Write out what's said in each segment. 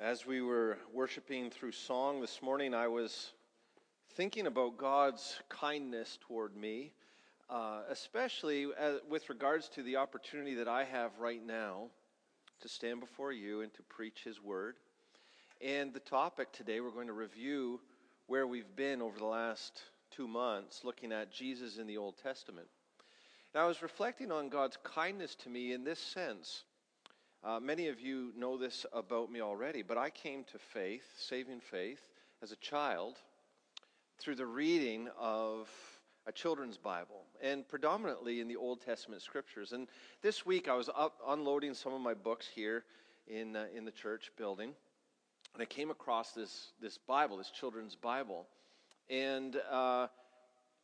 As we were worshiping through song this morning, I was thinking about God's kindness toward me, uh, especially as, with regards to the opportunity that I have right now to stand before you and to preach His Word. And the topic today, we're going to review where we've been over the last two months, looking at Jesus in the Old Testament. And I was reflecting on God's kindness to me in this sense uh, many of you know this about me already, but I came to faith, saving faith, as a child through the reading of a children's Bible, and predominantly in the Old Testament scriptures. And this week I was up unloading some of my books here in, uh, in the church building, and I came across this, this Bible, this children's Bible. And uh,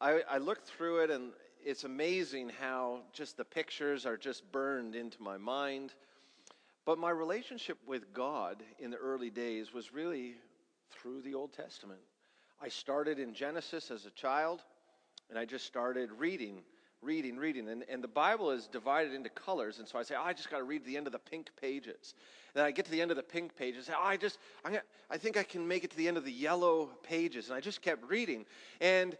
I, I looked through it, and it's amazing how just the pictures are just burned into my mind. But my relationship with God in the early days was really through the Old Testament. I started in Genesis as a child, and I just started reading, reading, reading. And, and the Bible is divided into colors, and so I say, oh, I just got to read the end of the pink pages. And Then I get to the end of the pink pages, and say, oh, I just, gonna, I think I can make it to the end of the yellow pages. And I just kept reading. And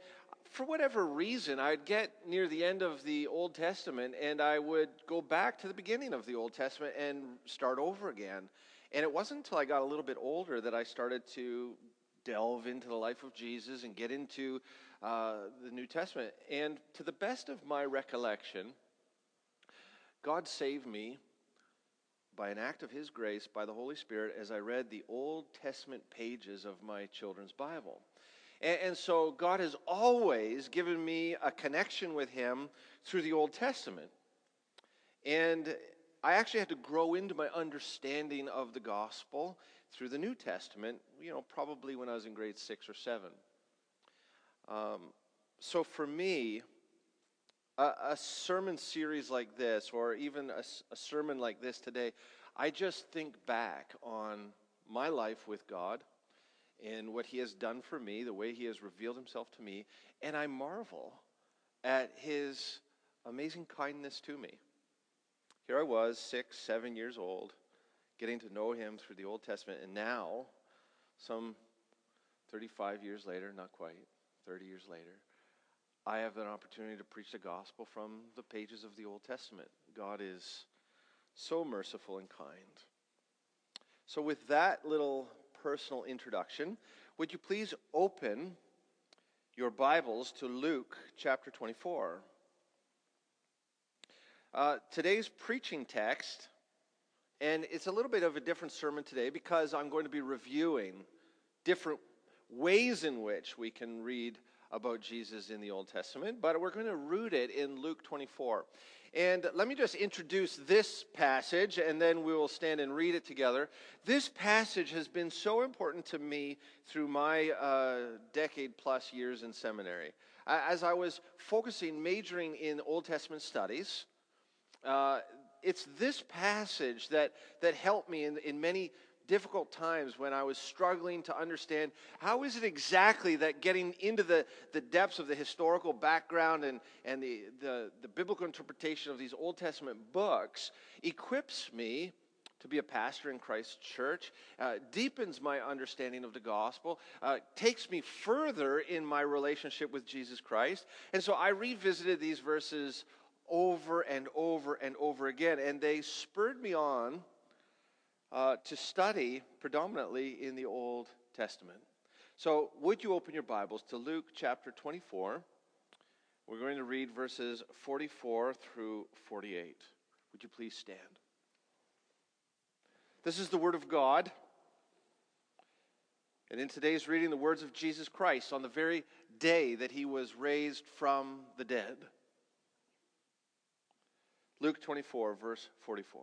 for whatever reason, I'd get near the end of the Old Testament and I would go back to the beginning of the Old Testament and start over again. And it wasn't until I got a little bit older that I started to delve into the life of Jesus and get into uh, the New Testament. And to the best of my recollection, God saved me by an act of His grace, by the Holy Spirit, as I read the Old Testament pages of my children's Bible. And, and so God has always given me a connection with Him through the Old Testament. And I actually had to grow into my understanding of the gospel through the New Testament, you know, probably when I was in grade six or seven. Um, so for me, a, a, sermon series like this, or even a, a sermon like this today, I just think back on my life with God and what he has done for me, the way he has revealed himself to me, and I marvel at his amazing kindness to me. Here I was, six, seven years old, getting to know him through the Old Testament, and now, some 35 years later, not quite, 30 years later, I have an opportunity to preach the gospel from the pages of the Old Testament. God is so merciful and kind. So, with that little personal introduction, would you please open your Bibles to Luke chapter 24? Uh, today's preaching text, and it's a little bit of a different sermon today because I'm going to be reviewing different ways in which we can read about Jesus in the Old Testament, but we're going to root it in Luke 24. And let me just introduce this passage, and then we will stand and read it together. This passage has been so important to me through my uh, decade plus years in seminary. As I was focusing, majoring in Old Testament studies, uh, it's this passage that, that helped me in, in many difficult times when I was struggling to understand how is it exactly that getting into the, the depths of the historical background and, and the, the, the biblical interpretation of these Old Testament books equips me to be a pastor in Christ's church, uh, deepens my understanding of the gospel, uh, takes me further in my relationship with Jesus Christ. And so I revisited these verses over and over and over again, and they spurred me on uh, to study predominantly in the Old Testament. So, would you open your Bibles to Luke chapter 24? We're going to read verses 44 through 48. Would you please stand? This is the Word of God. And in today's reading, the words of Jesus Christ on the very day that he was raised from the dead. Luke 24, verse 44.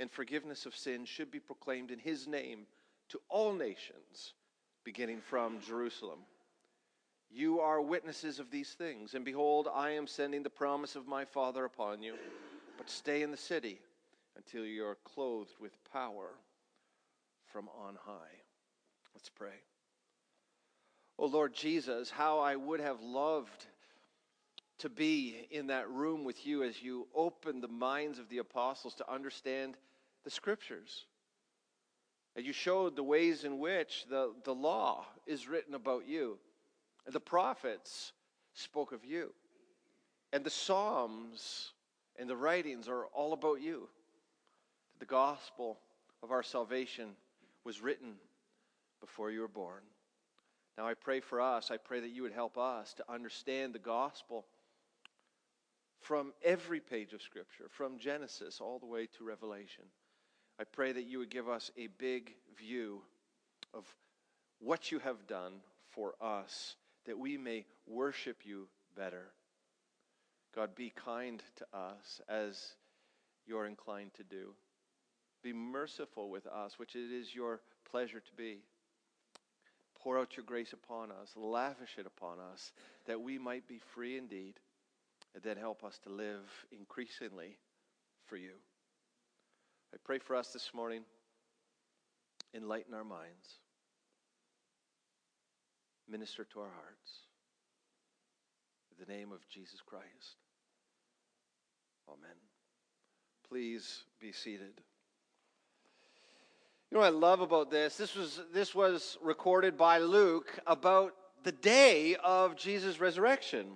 and forgiveness of sin should be proclaimed in his name to all nations, beginning from Jerusalem. You are witnesses of these things, and behold, I am sending the promise of my Father upon you. But stay in the city until you are clothed with power from on high. Let's pray. Oh Lord Jesus, how I would have loved to be in that room with you as you opened the minds of the apostles to understand the scriptures. And you showed the ways in which the, the law is written about you. And the prophets spoke of you. And the Psalms and the writings are all about you. The gospel of our salvation was written before you were born. Now I pray for us. I pray that you would help us to understand the gospel from every page of Scripture, from Genesis all the way to Revelation. I pray that you would give us a big view of what you have done for us, that we may worship you better. God, be kind to us as you're inclined to do. Be merciful with us, which it is your pleasure to be. Pour out your grace upon us, lavish it upon us, that we might be free indeed, and then help us to live increasingly for you. I pray for us this morning. Enlighten our minds. Minister to our hearts. In the name of Jesus Christ. Amen. Please be seated. You know what I love about this? This was, this was recorded by Luke about the day of Jesus' resurrection.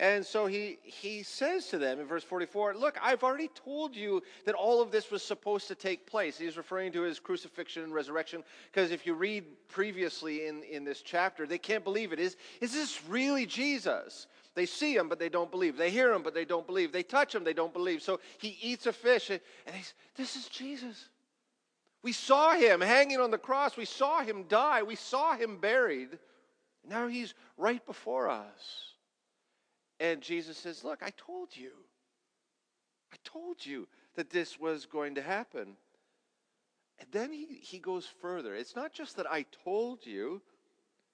And so he, he says to them in verse 44 Look, I've already told you that all of this was supposed to take place. He's referring to his crucifixion and resurrection because if you read previously in, in this chapter, they can't believe it. Is, is this really Jesus? They see him, but they don't believe. They hear him, but they don't believe. They touch him, they don't believe. So he eats a fish, and he's, This is Jesus. We saw him hanging on the cross. We saw him die. We saw him buried. Now he's right before us. And Jesus says, Look, I told you. I told you that this was going to happen. And then he, he goes further. It's not just that I told you,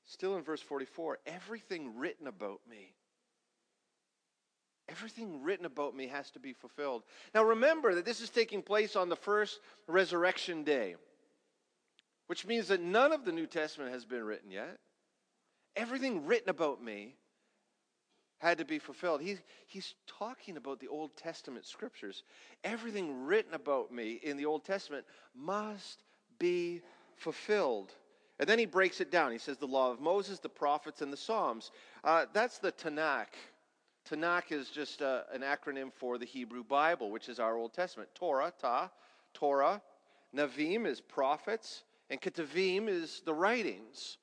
still in verse 44, everything written about me Everything written about me has to be fulfilled. Now remember that this is taking place on the first resurrection day, which means that none of the New Testament has been written yet. Everything written about me had to be fulfilled. He, he's talking about the Old Testament scriptures. Everything written about me in the Old Testament must be fulfilled. And then he breaks it down. He says the law of Moses, the prophets, and the Psalms. Uh, that's the Tanakh Tanakh is just uh, an acronym for the Hebrew Bible, which is our Old Testament. Torah, Ta, Torah. Nevi'im is prophets, and Ketuvim is the writings.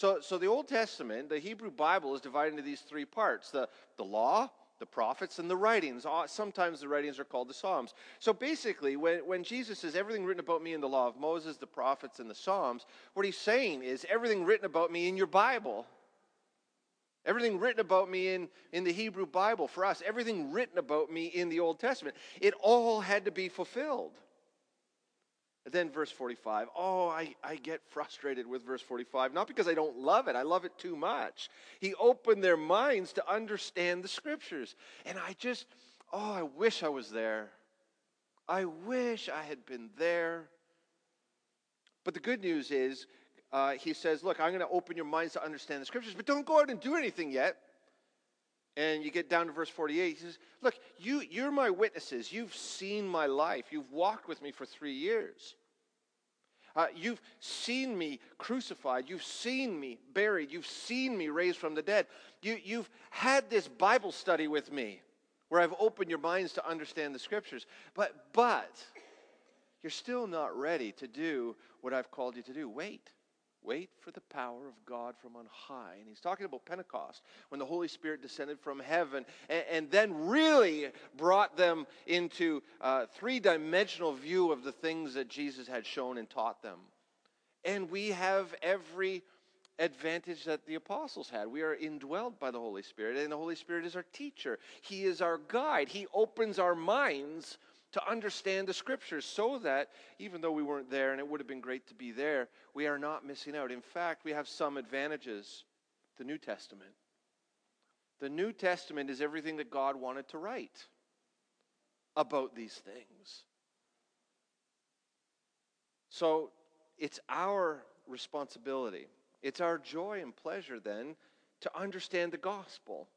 So, so the Old Testament, the Hebrew Bible, is divided into these three parts the, the law, the prophets, and the writings. Uh, sometimes the writings are called the Psalms. So basically, when, when Jesus says everything written about me in the law of Moses, the prophets, and the Psalms, what he's saying is everything written about me in your Bible. Everything written about me in, in the Hebrew Bible for us, everything written about me in the Old Testament, it all had to be fulfilled. Then verse 45. Oh, I, I get frustrated with verse 45. Not because I don't love it, I love it too much. He opened their minds to understand the scriptures. And I just, oh, I wish I was there. I wish I had been there. But the good news is, uh, he says, Look, I'm going to open your minds to understand the scriptures, but don't go out and do anything yet. And you get down to verse 48. He says, Look, you, you're my witnesses. You've seen my life. You've walked with me for three years. Uh, you've seen me crucified. You've seen me buried. You've seen me raised from the dead. You, you've had this Bible study with me where I've opened your minds to understand the scriptures. But, but, you're still not ready to do what I've called you to do. Wait. Wait for the power of God from on high. And he's talking about Pentecost, when the Holy Spirit descended from heaven and, and then really brought them into uh, a three dimensional view of the things that Jesus had shown and taught them. And we have every advantage that the apostles had. We are indwelled by the Holy Spirit, and the Holy Spirit is our teacher. He is our guide. He opens our minds to understand the scriptures so that even though we weren't there and it would have been great to be there, we are not missing out. In fact, we have some advantages. The New Testament. The New Testament is everything that God wanted to write about these things. So it's our responsibility, it's our joy and pleasure then to understand the gospel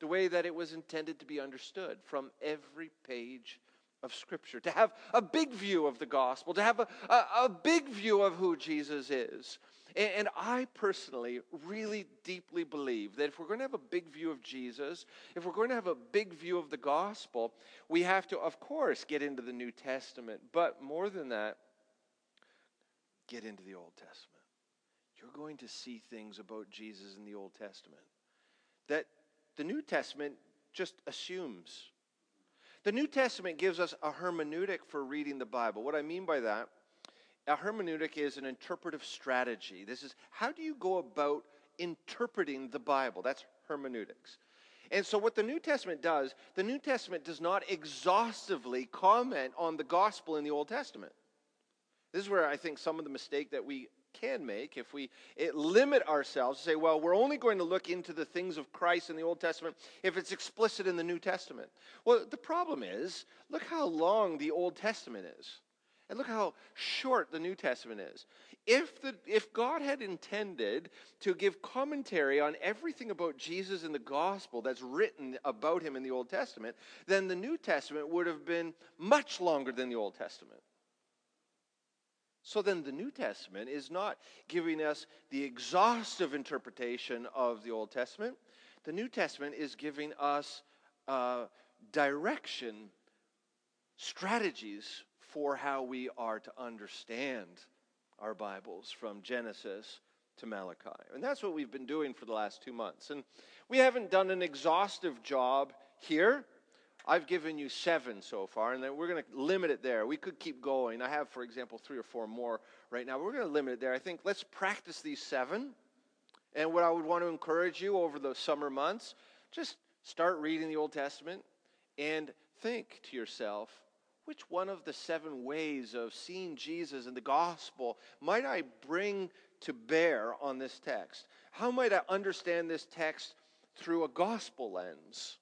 the way that it was intended to be understood from every page of Scripture, to have a big view of the gospel, to have a, a, a big view of who Jesus is. And, and I personally really deeply believe that if we're going to have a big view of Jesus, if we're going to have a big view of the gospel, we have to, of course, get into the New Testament. But more than that, get into the Old Testament. You're going to see things about Jesus in the Old Testament that the New Testament just assumes. The New Testament gives us a hermeneutic for reading the Bible. What I mean by that, a hermeneutic is an interpretive strategy. This is how do you go about interpreting the Bible? That's hermeneutics. And so, what the New Testament does, the New Testament does not exhaustively comment on the gospel in the Old Testament. This is where I think some of the mistake that we can make if we limit ourselves to say, well, we're only going to look into the things of Christ in the Old Testament if it's explicit in the New Testament. Well, the problem is, look how long the Old Testament is. And look how short the New Testament is. If, the, if God had intended to give commentary on everything about Jesus in the gospel that's written about him in the Old Testament, then the New Testament would have been much longer than the Old Testament. So then the New Testament is not giving us the exhaustive interpretation of the Old Testament. The New Testament is giving us uh, direction, strategies for how we are to understand our Bibles from Genesis to Malachi. And that's what we've been doing for the last two months. And we haven't done an exhaustive job here I've given you seven so far, and then we're going to limit it there. We could keep going. I have, for example, three or four more right now. We're going to limit it there. I think let's practice these seven. And what I would want to encourage you over the summer months, just start reading the Old Testament and think to yourself, which one of the seven ways of seeing Jesus in the gospel might I bring to bear on this text? How might I understand this text through a gospel lens?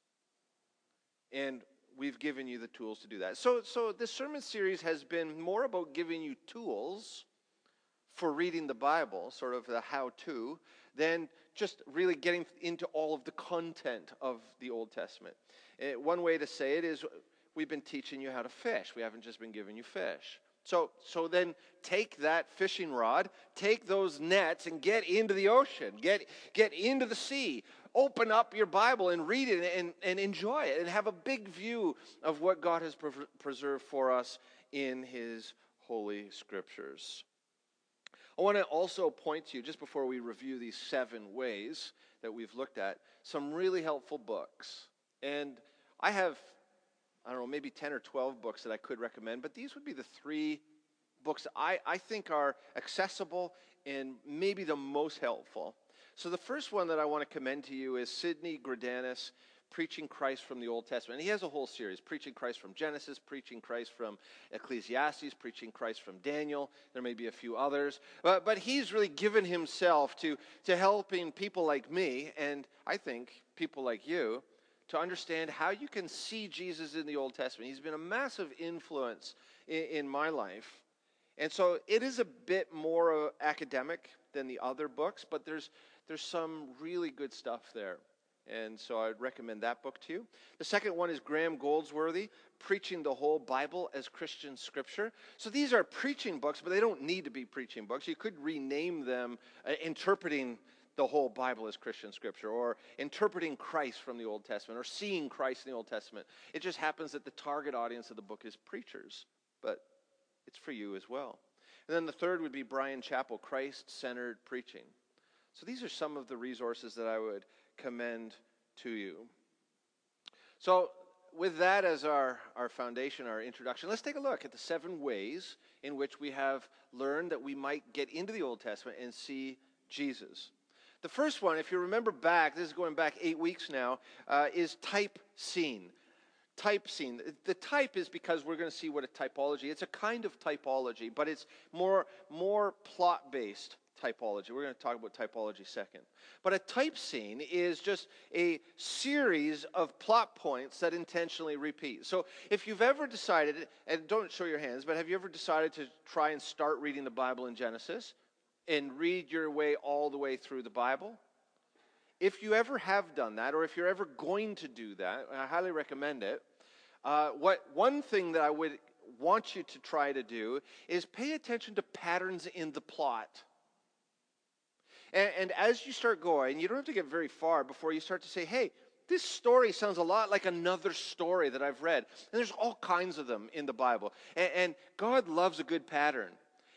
And we've given you the tools to do that. So, so this sermon series has been more about giving you tools for reading the Bible, sort of the how to, than just really getting into all of the content of the Old Testament. Uh, one way to say it is we've been teaching you how to fish, we haven't just been giving you fish. So, so then take that fishing rod, take those nets, and get into the ocean, get, get into the sea. Open up your Bible and read it and, and enjoy it and have a big view of what God has pre- preserved for us in His holy scriptures. I want to also point to you, just before we review these seven ways that we've looked at, some really helpful books. And I have I don't know, maybe 10 or 12 books that I could recommend, but these would be the three books I, I think are accessible and maybe the most helpful. So the first one that I want to commend to you is Sidney Greidanus, Preaching Christ from the Old Testament. And he has a whole series Preaching Christ from Genesis, Preaching Christ from Ecclesiastes, Preaching Christ from Daniel. There may be a few others. But, but he's really given himself to, to helping people like me, and I think people like you, to understand how you can see Jesus in the Old Testament. He's been a massive influence in, in my life. And so it is a bit more uh, academic than the other books, but there's, there's some really good stuff there. And so I'd recommend that book to you. The second one is Graham Goldsworthy, Preaching the Whole Bible as Christian Scripture. So these are preaching books, but they don't need to be preaching books. You could rename them uh, Interpreting the whole Bible as Christian scripture, or interpreting Christ from the Old Testament, or seeing Christ in the Old Testament. It just happens that the target audience of the book is preachers, but it's for you as well. And then the third would be Bryan Chapell, Christ centered preaching. So these are some of the resources that I would commend to you. So, with that as our, our foundation, our introduction, let's take a look at the seven ways in which we have learned that we might get into the Old Testament and see Jesus. The first one, if you remember back, this is going back eight weeks now, uh, is type scene. type scene. The type is because we're going to see what a typology. It's a kind of typology, but it's more more plot based typology. We're going to talk about typology second. But a type scene is just a series of plot points that intentionally repeat. So if you've ever decided, and don't show your hands, but have you ever decided to try and start reading the Bible in Genesis and read your way all the way through the Bible? If you ever have done that, or if you're ever going to do that, I highly recommend it. Uh, what one thing that I would want you to try to do is pay attention to patterns in the plot. And, and as you start going, you don't have to get very far before you start to say, hey, this story sounds a lot like another story that I've read. And there's all kinds of them in the Bible. And, and, God loves a good pattern.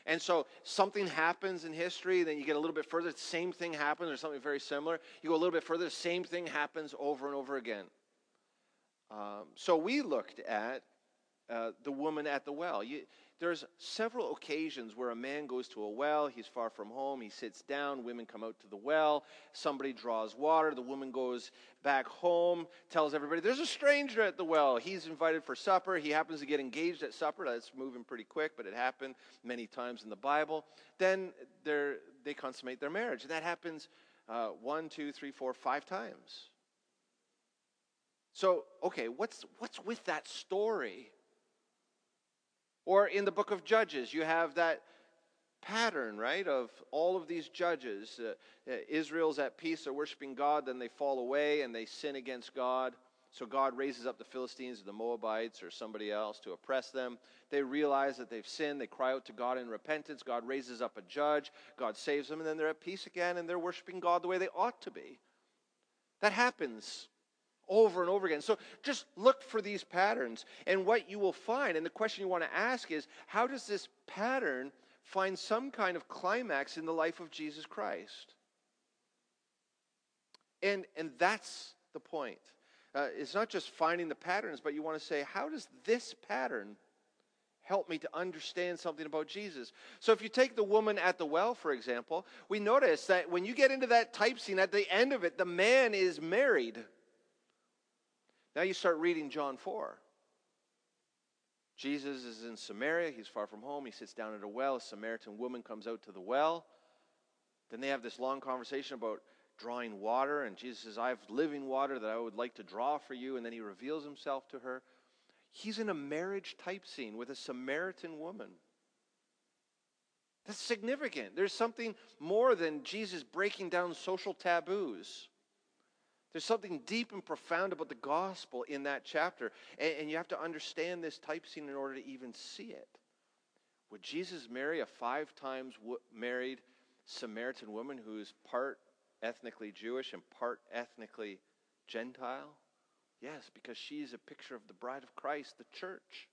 And so something happens in history, then you get a little bit further, the same thing happens, or something very similar. You go a little bit further, the same thing happens over and over again. Um, so we looked at uh, the woman at the well. You, there's several occasions where a man goes to a well, he's far from home, he sits down, women come out to the well, somebody draws water, the woman goes back home, tells everybody, There's a stranger at the well. He's invited for supper. He happens to get engaged at supper. That's moving pretty quick, but it happened many times in the Bible. Then they consummate their marriage. And that happens uh, one, two, three, four, five times. So, okay, what's, what's with that story? Or in the book of Judges, you have that pattern, right, of all of these judges. Uh, uh, Israel's at peace, they're worshiping God, then they fall away and they sin against God. So God raises up the Philistines or the Moabites or somebody else to oppress them. They realize that they've sinned. They cry out to God in repentance. God raises up a judge. God saves them, and then they're at peace again and they're worshiping God the way they ought to be. That happens over and over again. So just look for these patterns. And what you will find, and the question you want to ask is how does this pattern find some kind of climax in the life of Jesus Christ? And, and that's the point. Uh, it's not just finding the patterns, but you want to say, how does this pattern help me to understand something about Jesus? So if you take the woman at the well, for example, we notice that when you get into that type scene, at the end of it, the man is married. Now you start reading John 4. Jesus is in Samaria. He's far from home. He sits down at a well. A Samaritan woman comes out to the well. Then they have this long conversation about drawing water. And Jesus says, I have living water that I would like to draw for you. And then he reveals himself to her. He's in a marriage type scene with a Samaritan woman. That's significant. There's something more than Jesus breaking down social taboos. There's something deep and profound about the gospel in that chapter. And, and, you have to understand this type scene in order to even see it. Would Jesus marry a five times w- married Samaritan woman who's part ethnically Jewish and part ethnically Gentile? Yes, because she's a picture of the bride of Christ, the church.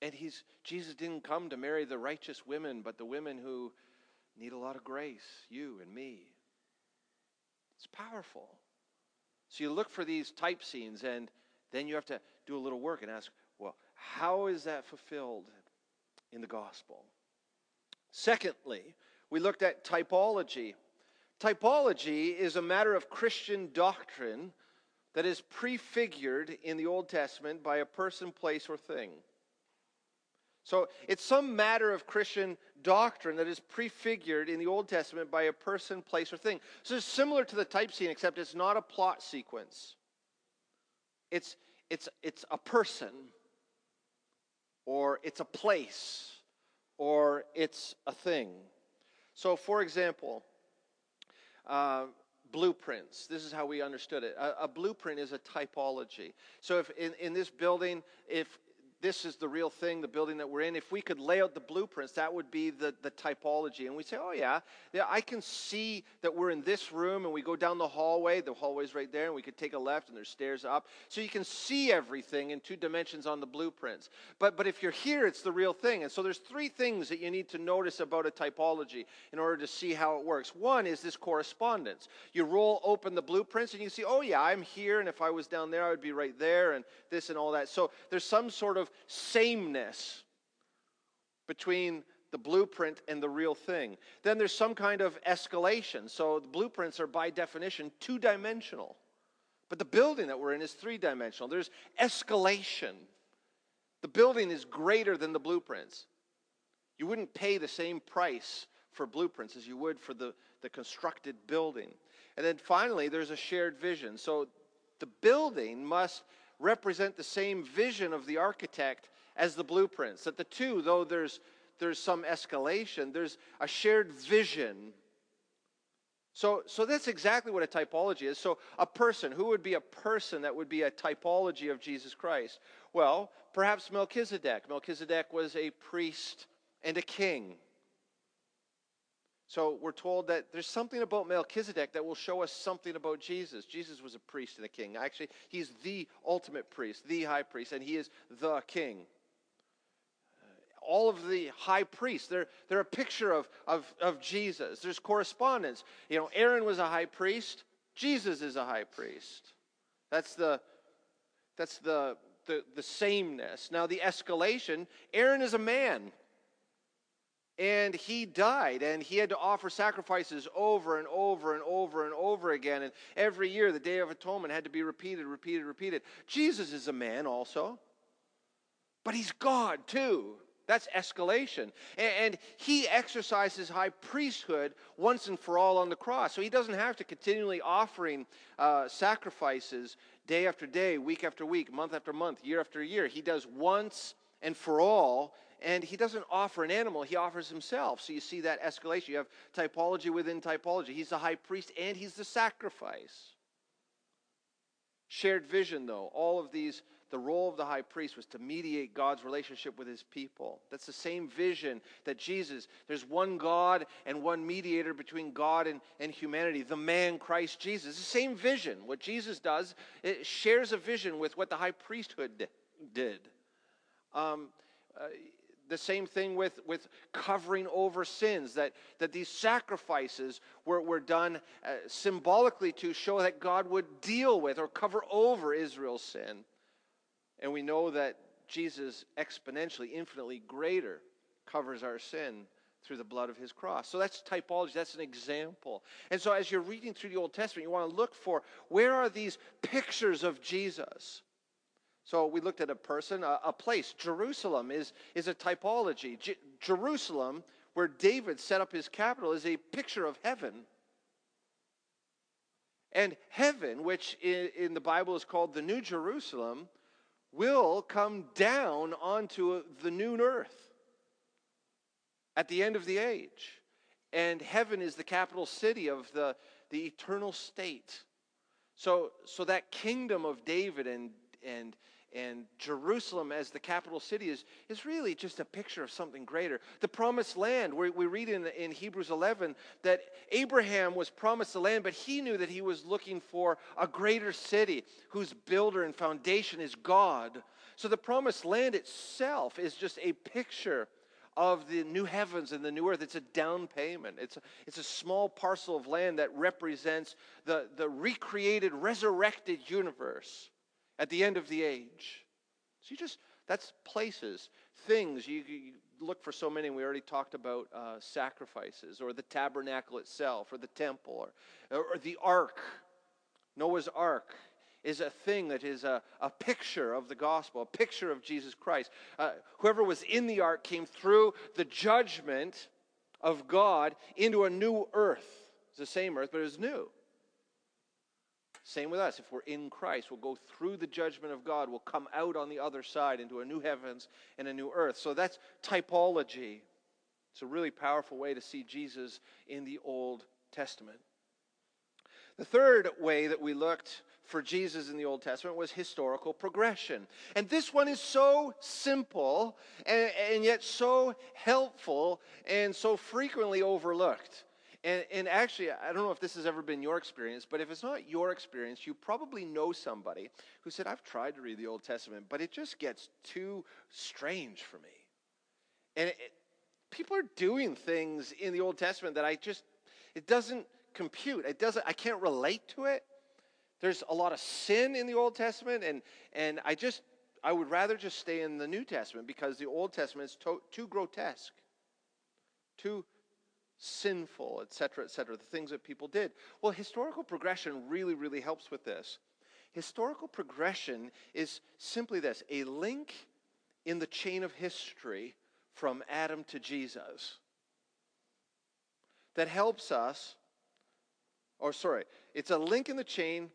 And he's Jesus didn't come to marry the righteous women, but the women who need a lot of grace, you and me. It's powerful. So you look for these type scenes, and then you have to do a little work and ask, well, how is that fulfilled in the gospel? Secondly, we looked at typology. Typology is a matter of Christian doctrine that is prefigured in the Old Testament by a person, place, or thing. So it's some matter of Christian doctrine that is prefigured in the Old Testament by a person, place, or thing. So it's similar to the type scene, except it's not a plot sequence. It's, it's, it's a person, or it's a place, or it's a thing. So, for example, uh, blueprints. This is how we understood it. A, a, blueprint is a typology. So, if in, in this building, if this is the real thing, the building that we're in. If we could lay out the blueprints, that would be the, the typology. And we say, oh, yeah, yeah, I can see that we're in this room and we go down the hallway. The hallway's right there, and we could take a left and there's stairs up. So you can see everything in two dimensions on the blueprints. But, but if you're here, it's the real thing. And so there's three things that you need to notice about a typology in order to see how it works. One is this correspondence. You roll open the blueprints and you see, oh, yeah, I'm here, and if I was down there, I would be right there, and this and all that. So there's some sort of sameness between the blueprint and the real thing. Then there's some kind of escalation. So the blueprints are by definition two dimensional. But the building that we're in is three dimensional. There's escalation. The building is greater than the blueprints. You wouldn't pay the same price for blueprints as you would for the, the constructed building. And then finally, there's a shared vision. So the building must represent the same vision of the architect as the blueprints. That the two, though there's, there's some escalation, there's a shared vision. So, so that's exactly what a typology is. So, a person, who would be a person that would be a typology of Jesus Christ? Well, perhaps Melchizedek. Melchizedek was a priest and a king. So we're told that there's something about Melchizedek that will show us something about Jesus. Jesus was a priest and a king. Actually, he's the ultimate priest, the high priest, and he is the king. Uh, all of the high priests, they're, they're a picture of, of, of Jesus. There's correspondence. You know, Aaron was a high priest, Jesus is a high priest. That's the, that's the, the, the sameness. Now, the escalation Aaron is a man and he died and he had to offer sacrifices over and over and over and over again and every year the day of atonement had to be repeated repeated repeated. Jesus is a man also but he's god too. That's escalation. And he exercises high priesthood once and for all on the cross so he doesn't have to continually offering uh, sacrifices day after day week after week month after month year after year. He does once and for all and he doesn't offer an animal, he offers himself. So you see that escalation. You have typology within typology. He's the high priest and he's the sacrifice. Shared vision, though, all of these, the role of the high priest was to mediate God's relationship with his people. That's the same vision that Jesus, there's one God and one mediator between God and, and humanity, the man Christ Jesus. The same vision. What Jesus does, it shares a vision with what the high priesthood did. Um, uh, the same thing with, with covering over sins, that, that these sacrifices were, were done uh, symbolically to show that God would deal with or cover over Israel's sin. And we know that Jesus exponentially, infinitely greater, covers our sin through the blood of his cross. So that's typology, that's an example. And so as you're reading through the Old Testament, you want to look for where are these pictures of Jesus? So we looked at a person, a, a place. Jerusalem is, is a typology. Jerusalem, where David set up his capital, is a picture of heaven. And heaven, which in, in the Bible is called the New Jerusalem, will come down onto the new earth at the end of the age. And heaven is the capital city of the, the eternal state. So, so that kingdom of David and, and and Jerusalem as the capital city is, is really just a picture of something greater. The promised land, we, we read in, in Hebrews 11 that Abraham was promised the land, but he knew that he was looking for a greater city whose builder and foundation is God. So the promised land itself is just a picture of the new heavens and the new earth. It's a down payment. It's a, it's a small parcel of land that represents the, the recreated, resurrected universe at the end of the age. So you just, that's places, things. You, you look for so many. We already talked about uh, sacrifices or the tabernacle itself or the temple or, or the ark. Noah's ark is a thing that is a, a picture of the gospel, a picture of Jesus Christ. Uh, whoever was in the ark came through the judgment of God into a new earth. It's the same earth, but it was new. Same with us. If we're in Christ, we'll go through the judgment of God. We'll come out on the other side into a new heavens and a new earth. So that's typology. It's a really powerful way to see Jesus in the Old Testament. The third way that we looked for Jesus in the Old Testament was historical progression. And this one is so simple and, and yet so helpful and so frequently overlooked. And, and actually, I don't know if this has ever been your experience, but if it's not your experience, you probably know somebody who said, I've tried to read the Old Testament, but it just gets too strange for me. And it, people are doing things in the Old Testament that I just, it doesn't compute. It doesn't, I can't relate to it. There's a lot of sin in the Old Testament, and, and I just, I would rather just stay in the New Testament because the Old Testament is to, too grotesque, too sinful, etc., etc., the things that people did. Well, historical progression really, really helps with this. Historical progression is simply this a link in the chain of history from Adam to Jesus that helps us, or sorry, it's a link in the chain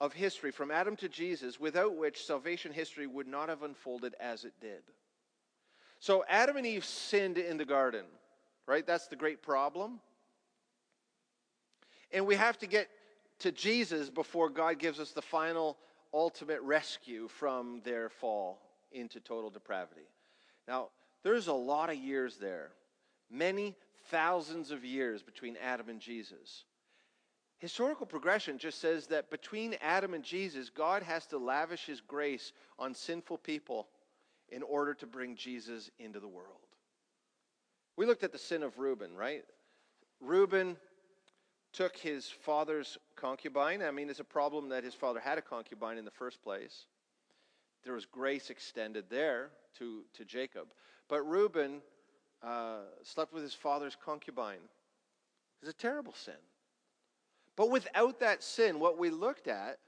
of history from Adam to Jesus without which salvation history would not have unfolded as it did. So Adam and Eve sinned in the garden, right? That's the great problem. And we have to get to Jesus before God gives us the final ultimate rescue from their fall into total depravity. Now, there's a lot of years there, many thousands of years between Adam and Jesus. Historical progression just says that between Adam and Jesus, God has to lavish his grace on sinful people in order to bring Jesus into the world. We looked at the sin of Reuben, right? Reuben took his father's concubine. I mean, it's a problem that his father had a concubine in the first place. There was grace extended there to, to Jacob. But Reuben uh, slept with his father's concubine. It's a terrible sin. But without that sin, what we looked at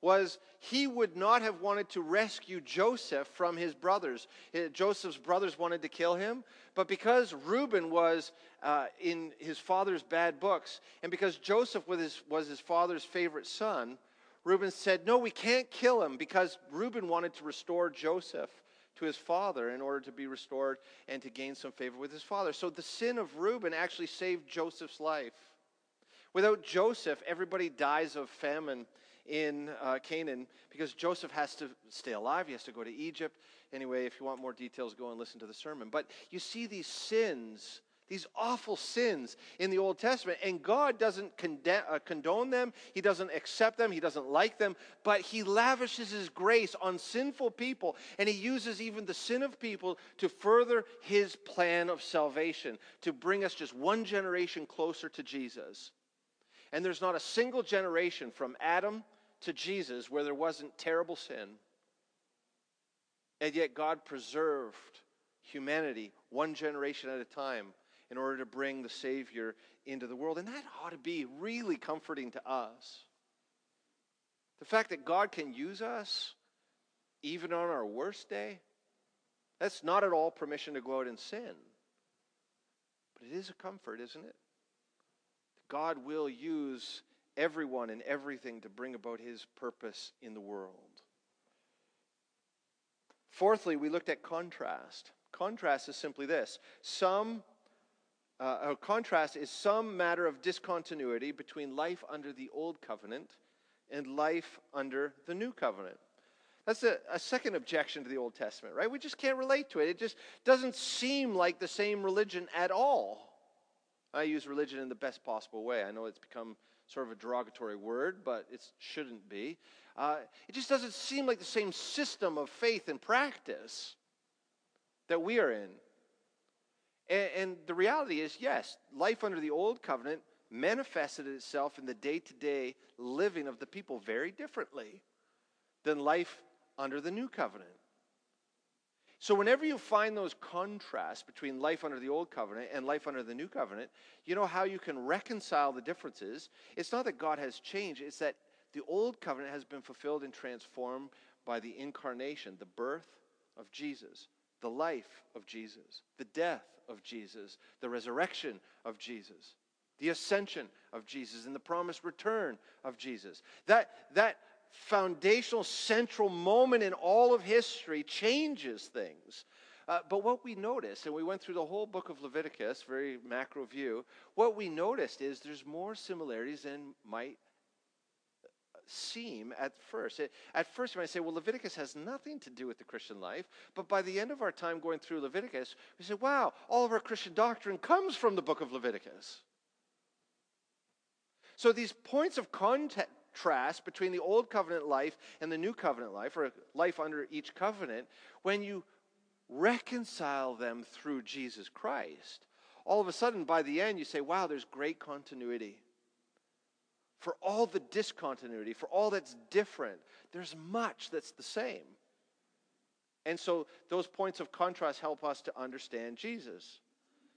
was he would not have wanted to rescue Joseph from his brothers. Joseph's brothers wanted to kill him, but because Reuben was uh, in his father's bad books, and because Joseph was his, was his father's favorite son, Reuben said, No, we can't kill him because Reuben wanted to restore Joseph to his father in order to be restored and to gain some favor with his father. So the sin of Reuben actually saved Joseph's life. Without Joseph, everybody dies of famine in uh, Canaan because Joseph has to stay alive. He has to go to Egypt. Anyway, if you want more details, go and listen to the sermon. But you see these sins these awful sins in the Old Testament, and God doesn't condemn, uh, condone them, He doesn't accept them, He doesn't like them, but He lavishes His grace on sinful people, and He uses even the sin of people to further His plan of salvation, to bring us just one generation closer to Jesus. And there's not a single generation from Adam to Jesus where there wasn't terrible sin. And yet God preserved humanity one generation at a time in order to bring the Savior into the world. And that ought to be really comforting to us. The fact that God can use us even on our worst day, that's not at all permission to go out and sin. But it is a comfort, isn't it? God will use everyone and everything to bring about his purpose in the world. Fourthly, we looked at contrast. Contrast is simply this some uh, a contrast is some matter of discontinuity between life under the old covenant and life under the new covenant. That's a, a, second objection to the Old Testament, right? We just can't relate to it. It just doesn't seem like the same religion at all. I use religion in the best possible way. I know it's become sort of a derogatory word, but it shouldn't be. Uh, it just doesn't seem like the same system of faith and practice that we are in. And, and the reality is, yes, life under the old covenant manifested itself in the day to day living of the people very differently than life under the new covenant. So, whenever you find those contrasts between life under the old covenant and life under the new covenant, you know how you can reconcile the differences. It's not that God has changed, it's that the old covenant has been fulfilled and transformed by the incarnation, the birth of Jesus, the life of Jesus, the death of Jesus, the resurrection of Jesus, the ascension of Jesus, and the promised return of Jesus. That, that foundational, central moment in all of history changes things. Uh, but what we noticed, and we went through the whole book of Leviticus, very macro view, what we noticed is there's more similarities than might seem at first. At first, you might say, well, Leviticus has nothing to do with the Christian life. But by the end of our time going through Leviticus, we say, wow, all of our Christian doctrine comes from the book of Leviticus. So these points of contrast between the old covenant life and the new covenant life, or life under each covenant, when you reconcile them through Jesus Christ, all of a sudden by the end you say, wow, there's great continuity for all the discontinuity, for all that's different, there's much that's the same. And so those points of contrast help us to understand Jesus.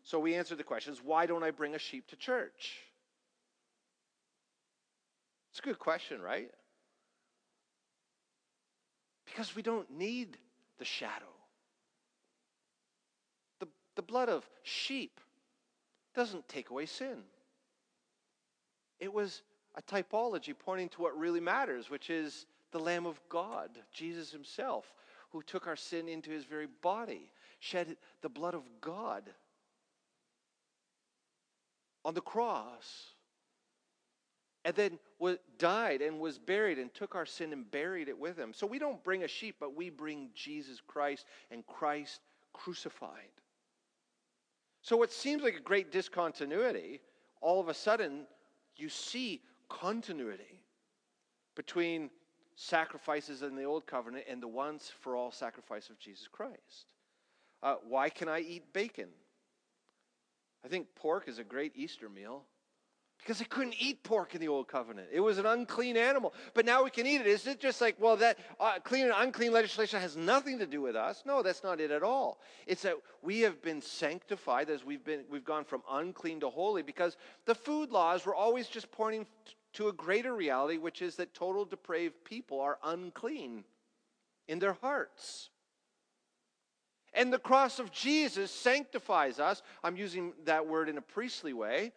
So we answer the questions why don't I bring a sheep to church? It's a good question, right? Because we don't need the shadow. The, the blood of sheep doesn't take away sin. It was a typology pointing to what really matters, which is the Lamb of God, Jesus Himself, who took our sin into His very body, shed the blood of God on the cross, and then was, died and was buried and took our sin and buried it with Him. So we don't bring a sheep, but we bring Jesus Christ and Christ crucified. So what seems like a great discontinuity, all of a sudden you see continuity between sacrifices in the old covenant and the once for all sacrifice of Jesus Christ. Uh, why can I eat bacon? I think pork is a great Easter meal because they couldn't eat pork in the old covenant. It was an unclean animal, but now we can eat it. Is it just like, well, that uh, clean and unclean legislation has nothing to do with us? No, that's not it at all. It's that we have been sanctified as we've been we've gone from unclean to holy because the food laws were always just pointing to a greater reality, which is that total depraved people are unclean in their hearts. And the cross of Jesus sanctifies us. I'm using that word in a priestly way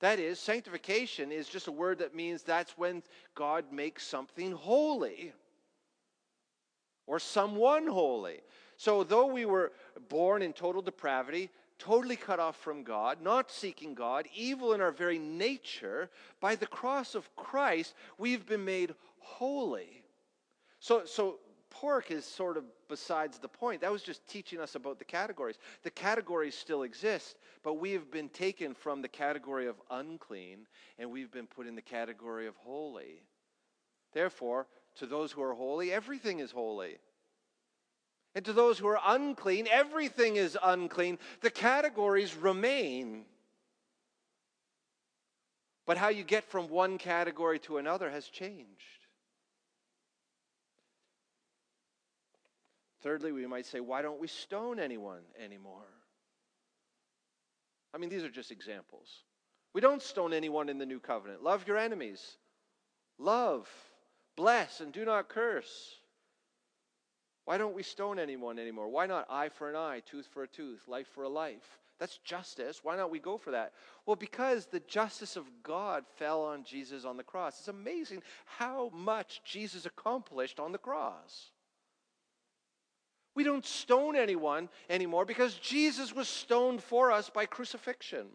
that is, sanctification is just a word that means that's when God makes something holy or someone holy. So, though we were born in total depravity, totally cut off from God, not seeking God, evil in our very nature, by the cross of Christ, we've been made holy. So, so pork is sort of besides the point. That was just teaching us about the categories. The categories still exist, but we have been taken from the category of unclean and we've been put in the category of holy. Therefore, to those who are holy, everything is holy. And to those who are unclean, everything is unclean. The categories remain. But how you get from one category to another has changed. Thirdly, we might say, why don't we stone anyone anymore? I mean, these are just examples. We don't stone anyone in the new covenant. Love your enemies. Love, bless, and do not curse. Why don't we stone anyone anymore? Why not eye for an eye, tooth for a tooth, life for a life? That's justice. Why not we go for that? Well, because the justice of God fell on Jesus on the cross. It's amazing how much Jesus accomplished on the cross. We don't stone anyone anymore because Jesus was stoned for us by crucifixion.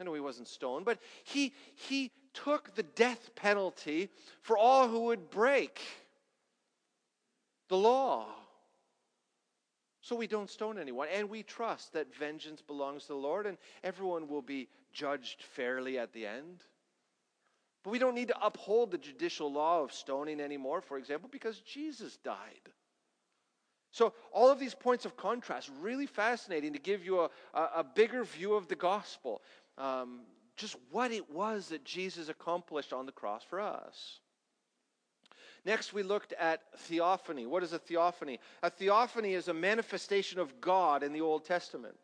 I know he wasn't stoned, but he, he took the death penalty for all who would break the law. So we don't stone anyone, and we trust that vengeance belongs to the Lord, and everyone will be judged fairly at the end. But we don't need to uphold the judicial law of stoning anymore, for example, because Jesus died. So, all of these points of contrast, really fascinating to give you a, a, bigger view of the gospel. Um, just what it was that Jesus accomplished on the cross for us. Next, we looked at theophany. What is a theophany? A theophany is a manifestation of God in the Old Testament.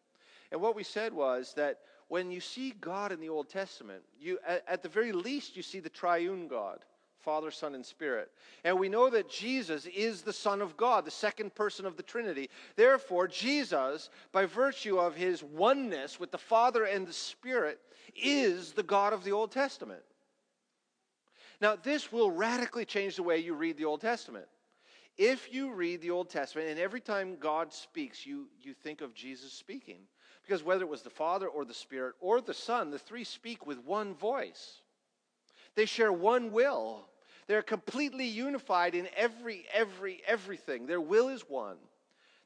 And what we said was that when you see God in the Old Testament, you, at, at the very least, you see the triune God. Father, Son, and Spirit. And we know that Jesus is the Son of God, the second person of the Trinity. Therefore, Jesus, by virtue of his oneness with the Father and the Spirit, is the God of the Old Testament. Now, this will radically change the way you read the Old Testament. If you read the Old Testament and every time God speaks, you, you think of Jesus speaking, because whether it was the Father or the Spirit or the Son, the three speak with one voice. They share one will. They're completely unified in every, every, everything. Their will is one.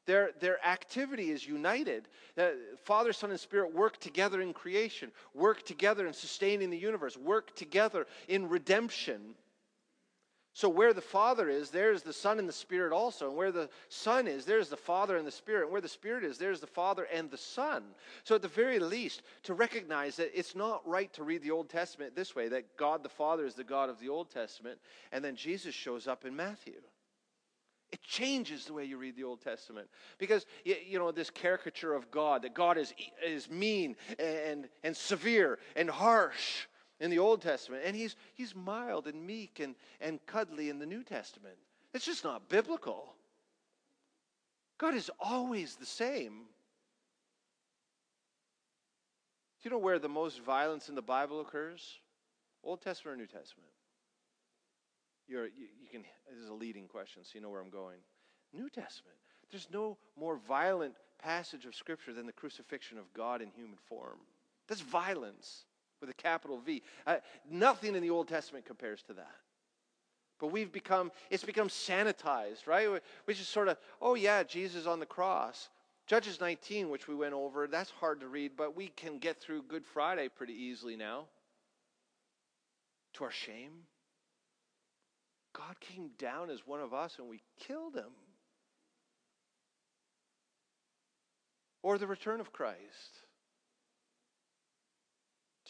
Their, their activity is united. Uh, Father, Son, and Spirit work together in creation, work together in sustaining the universe, work together in redemption. So, where the Father is, there's the Son and the Spirit also. And where the Son is, there's the Father and the Spirit. And where the Spirit is, there's the Father and the Son. So, at the very least, to recognize that it's not right to read the Old Testament this way that God the Father is the God of the Old Testament, and then Jesus shows up in Matthew. It changes the way you read the Old Testament. Because, you know, this caricature of God, that God is, is mean and, and severe and harsh in the Old Testament, and he's, he's mild and meek and, and cuddly in the New Testament. It's just not biblical. God is always the same. Do you know where the most violence in the Bible occurs? Old Testament or New Testament? You're, you, you can, this is a leading question, so you know where I'm going. New Testament. There's no more violent passage of Scripture than the crucifixion of God in human form. That's violence with a capital V. Uh, nothing in the Old Testament compares to that. But we've become, it's become sanitized, right? We just sort of, oh yeah, Jesus on the cross. Judges 19, which we went over, that's hard to read, but we can get through Good Friday pretty easily now. To our shame. God came down as one of us and we killed him. Or the return of Christ.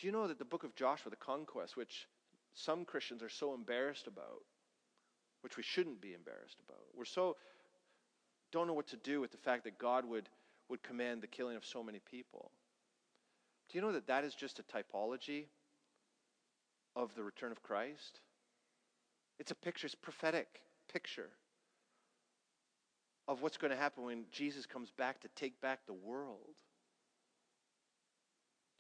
Do you know that the book of Joshua, the conquest, which some Christians are so embarrassed about, which we shouldn't be embarrassed about, we're so don't know what to do with the fact that God would, would command the killing of so many people. Do you know that that is just a typology of the return of Christ? It's a picture, it's a prophetic picture of what's going to happen when Jesus comes back to take back the world.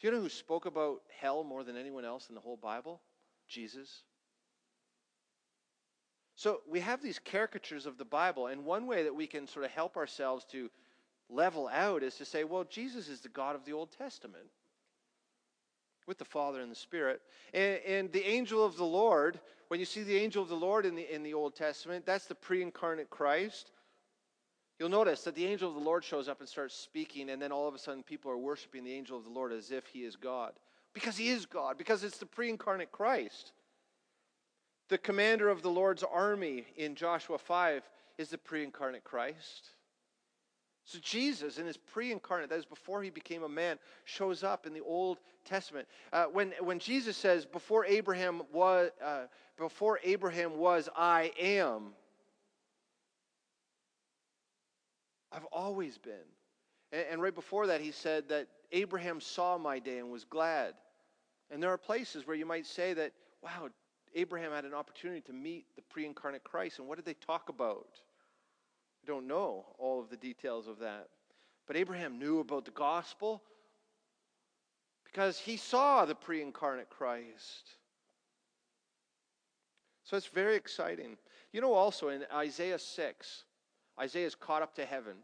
Do you know who spoke about hell more than anyone else in the whole Bible? Jesus. So we have these caricatures of the Bible, and one way that we can sort of help ourselves to level out is to say, well, Jesus is the God of the Old Testament with the Father and the Spirit. And, and, the angel of the Lord, when you see the angel of the Lord in the, in the Old Testament, that's the pre incarnate Christ. You'll notice that the angel of the Lord shows up and starts speaking, and then all of a sudden people are worshiping the angel of the Lord as if he is God. Because he is God, because it's the pre incarnate Christ. The commander of the Lord's army in Joshua 5 is the pre incarnate Christ. So Jesus, in his pre-incarnate, that is before he became a man, shows up in the Old Testament. Uh, when when Jesus says, "Before Abraham was, uh, before Abraham was, I am," I've always been. And, and right before that, he said that Abraham saw my day and was glad. And there are places where you might say that, wow, Abraham had an opportunity to meet the pre incarnate Christ. And what did they talk about? I don't know all of the details of that. But Abraham knew about the gospel because he saw the pre incarnate Christ. So it's very exciting. You know, also in Isaiah 6, Isaiah is caught up to heaven.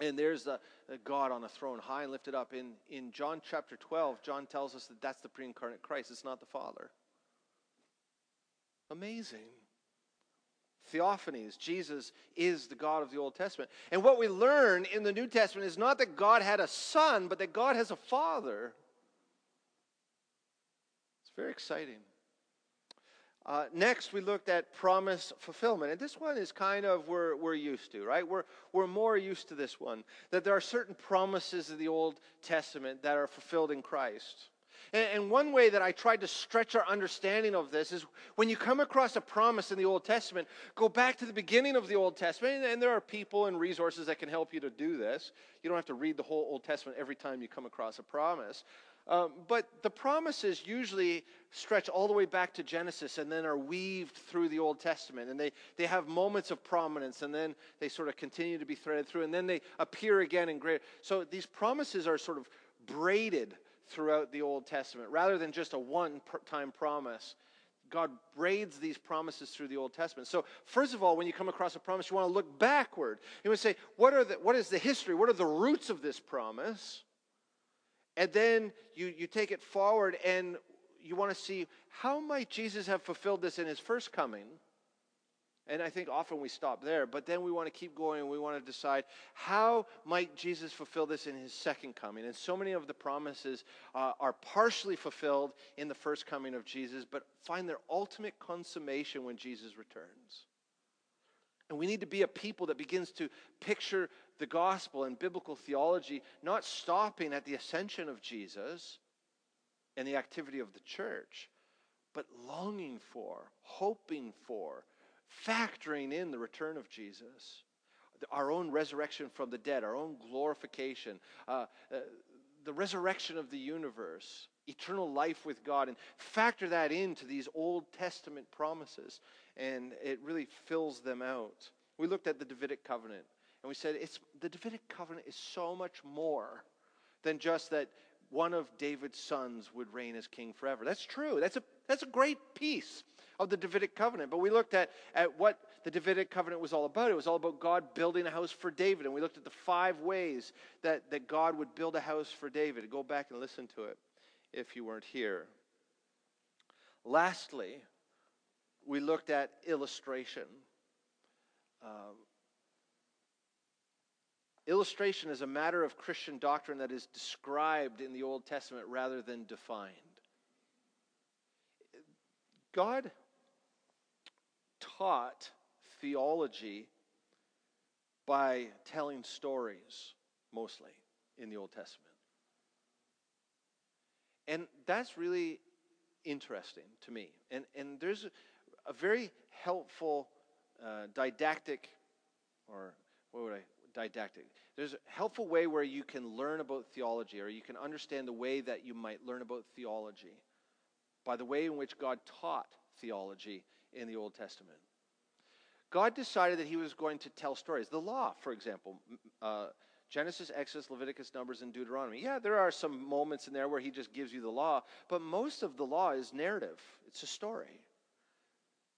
And there's the, the, God on the throne, high and lifted up. In, in John chapter 12, John tells us that that's the pre incarnate Christ. It's not the Father. Amazing. Theophanies, Jesus is the God of the Old Testament. And what we learn in the New Testament is not that God had a son, but that God has a father. It's very exciting. Uh, next, we looked at promise fulfillment. And this one is kind of we're, we're used to, right? We're, we're more used to this one. That there are certain promises of the Old Testament that are fulfilled in Christ. And, and one way that I tried to stretch our understanding of this is when you come across a promise in the Old Testament, go back to the beginning of the Old Testament. And there are people and resources that can help you to do this. You don't have to read the whole Old Testament every time you come across a promise. Um, but the promises usually stretch all the way back to Genesis and then are weaved through the Old Testament. And they, they have moments of prominence and then they sort of continue to be threaded through and then they appear again in great. So these promises are sort of braided throughout the Old Testament rather than just a one time promise. God braids these promises through the Old Testament. So, first of all, when you come across a promise, you want to look backward. You want to say, what, are the, what is the history? What are the roots of this promise? And then you, you take it forward and you want to see how might Jesus have fulfilled this in his first coming? And I think often we stop there, but then we want to keep going and we want to decide how might Jesus fulfill this in his second coming. And so many of the promises uh, are partially fulfilled in the first coming of Jesus, but find their ultimate consummation when Jesus returns. And we need to be a people that begins to picture the gospel and biblical theology, not stopping at the ascension of Jesus and the activity of the church, but longing for, hoping for, factoring in the return of Jesus, our own resurrection from the dead, our own glorification, uh, uh, the resurrection of the universe, eternal life with God, and factor that into these Old Testament promises. And it really fills them out. We looked at the Davidic covenant, and we said it's, the Davidic covenant is so much more than just that one of David's sons would reign as king forever. That's true. That's a, that's a great piece of the Davidic covenant. But we looked at, at what the Davidic covenant was all about. It was all about God building a house for David. And we looked at the five ways that, that God would build a house for David. Go back and listen to it if you weren't here. Lastly, we looked at illustration. Um, illustration is a matter of Christian doctrine that is described in the Old Testament rather than defined. God taught theology by telling stories, mostly, in the Old Testament. And that's really interesting to me. And, and there's a very helpful uh, didactic, or what would I, didactic. There's a helpful way where you can learn about theology, or you can understand the way that you might learn about theology by the way in which God taught theology in the Old Testament. God decided that he was going to tell stories. The law, for example, uh, Genesis, Exodus, Leviticus, Numbers, and Deuteronomy. Yeah, there are some moments in there where he just gives you the law, but most of the law is narrative, it's a story.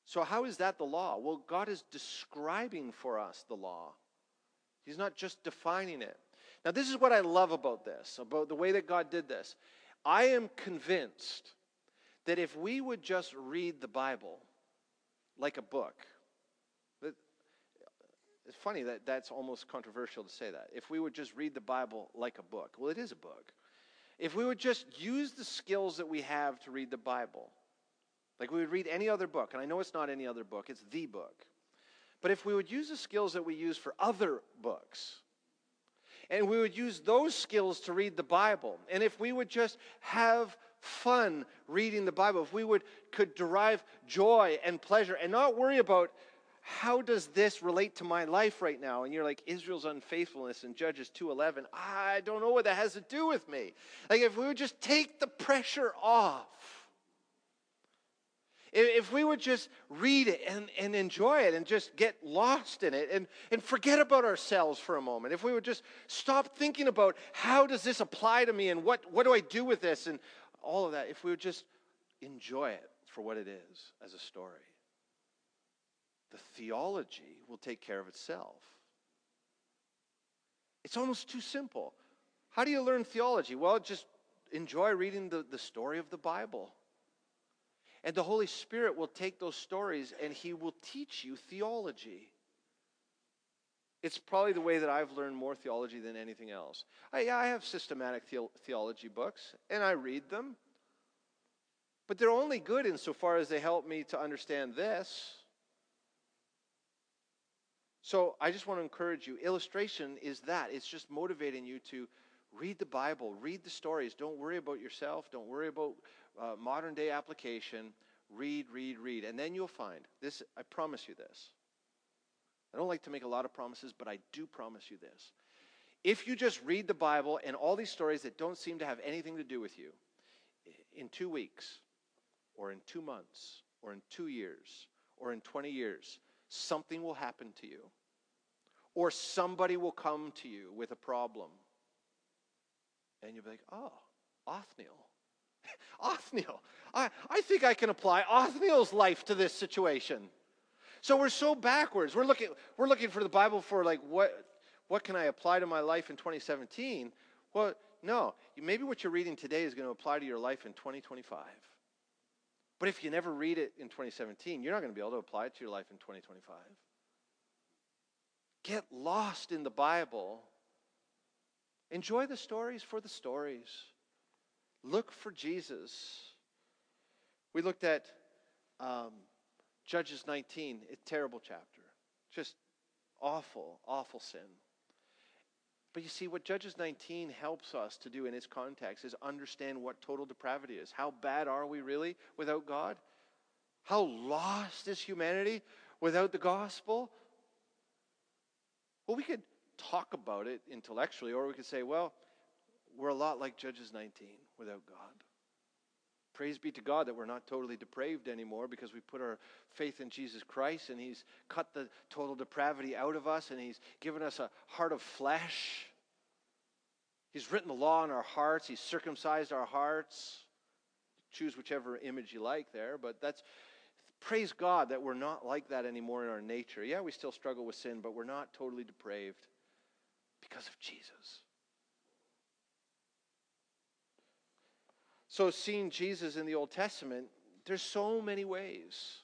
So, how is that the law? Well, God is describing for us the law, He's not just defining it. Now, this is what I love about this, about the way that God did this. I am convinced that if we would just read the Bible like a book, it's funny that that's almost controversial to say that. If we would just read the Bible like a book, well, it is a book. If we would just use the skills that we have to read the Bible, like we would read any other book, and I know it's not any other book, it's the book. But if we would use the skills that we use for other books, and we would use those skills to read the Bible, and if we would just have fun reading the Bible, if we would could derive joy and pleasure and not worry about how does this relate to my life right now? And you're like, Israel's unfaithfulness in Judges 2.11. I don't know what that has to do with me. Like, if we would just take the pressure off, if we would just read it and, and enjoy it and just get lost in it and, and forget about ourselves for a moment, if we would just stop thinking about how does this apply to me and what, what do I do with this and all of that, if we would just enjoy it for what it is as a story the theology will take care of itself. It's almost too simple. How do you learn theology? Well, just enjoy reading the, the story of the Bible. And the Holy Spirit will take those stories and He will teach you theology. It's probably the way that I've learned more theology than anything else. I, yeah, I have systematic the- theology books, and I read them. But they're only good insofar as they help me to understand this. So I just want to encourage you. Illustration is that. It's just motivating you to read the Bible, read the stories. Don't worry about yourself. Don't worry about uh, modern day application. Read, read, read. And then you'll find this. I promise you this. I don't like to make a lot of promises, but I do promise you this. If you just read the Bible and all these stories that don't seem to have anything to do with you, in two weeks, or in two months, or in two years, or in 20 years, something will happen to you, or somebody will come to you with a problem. And you'll be like, oh, Othniel. Othniel. I, I think I can apply Othniel's life to this situation. So we're so backwards. We're looking, we're looking for the Bible for like what what can I apply to my life in 2017? Well, no. Maybe what you're reading today is going to apply to your life in 2025. But if you never read it in 2017, you're not going to be able to apply it to your life in 2025. Get lost in the Bible. Enjoy the stories for the stories. Look for Jesus. We looked at um, Judges 19, a terrible chapter. Just awful, awful sin. But you see, what Judges 19 helps us to do in its context is understand what total depravity is. How bad are we really without God? How lost is humanity without the gospel? Well, we could talk about it intellectually, or we could say, well, we're a lot like Judges 19 without God. Praise be to God that we're not totally depraved anymore because we put our faith in Jesus Christ and He's cut the total depravity out of us and He's given us a heart of flesh. He's written the law in our hearts, He's circumcised our hearts. Choose whichever image you like there, but that's praise God that we're not like that anymore in our nature. Yeah, we still struggle with sin, but we're not totally depraved because of Jesus. So, seeing Jesus in the Old Testament, there's so many ways.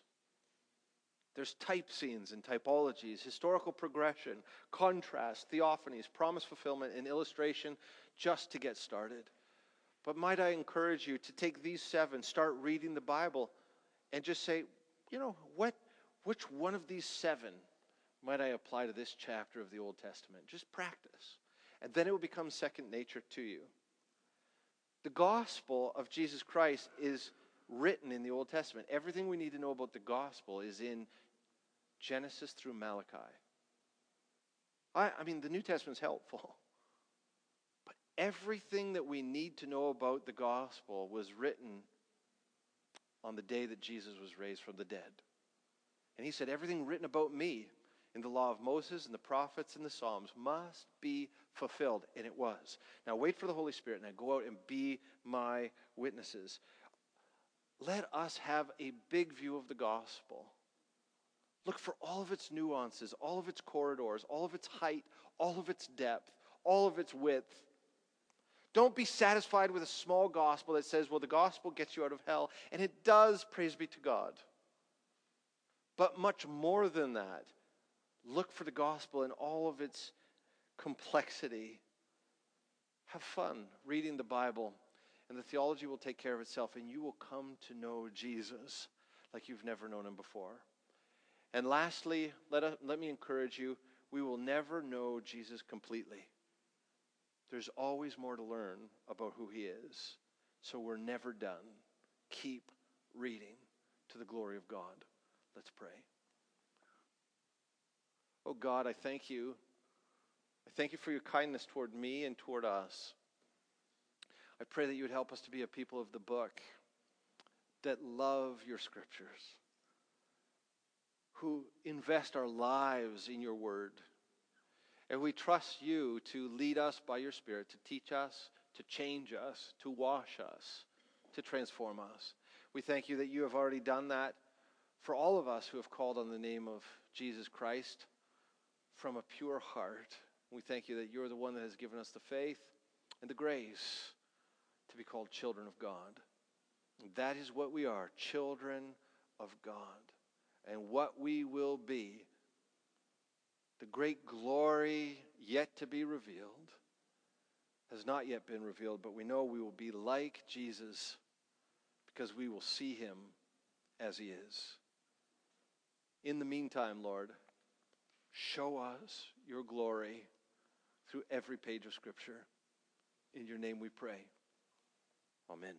There's type scenes and typologies, historical progression, contrast, theophanies, promise fulfillment, and illustration just to get started. But might I encourage you to take these seven, start reading the Bible, and just say, you know, what, which one of these seven might I apply to this chapter of the Old Testament? Just practice. And then it will become second nature to you. The gospel of Jesus Christ is written in the Old Testament. Everything we need to know about the gospel is in Genesis through Malachi. I, I mean, the New Testament's helpful. But everything that we need to know about the gospel was written on the day that Jesus was raised from the dead. And he said, Everything written about me in the law of Moses and the prophets and the Psalms must be fulfilled. And it was. Now wait for the Holy Spirit. Now go out and be my witnesses. Let us have a big view of the gospel. Look for all of its nuances, all of its corridors, all of its height, all of its depth, all of its width. Don't be satisfied with a small gospel that says, well, the gospel gets you out of hell. And it does, praise be to God. But much more than that, look for the gospel in all of its complexity. Have fun reading the Bible, and the theology will take care of itself, and you will come to know Jesus like you've never known him before. And lastly, let, us, let me encourage you we will never know Jesus completely. There's always more to learn about who he is, so we're never done. Keep reading to the glory of God. Let's pray. Oh God, I thank you I thank you for your kindness toward me and toward us. I pray that you would help us to be a people of the book that love your scriptures, who invest our lives in your word. And we trust you to lead us by your Spirit, to teach us, to change us, to wash us, to transform us. We thank you that you have already done that for all of us who have called on the name of Jesus Christ from a pure heart. We thank you that you're the one that has given us the faith and the grace to be called children of God. And that is what we are, children of God. And what we will be, the great glory yet to be revealed, has not yet been revealed, but we know we will be like Jesus because we will see him as he is. In the meantime, Lord, show us your glory through every page of Scripture. In your name we pray. Amen.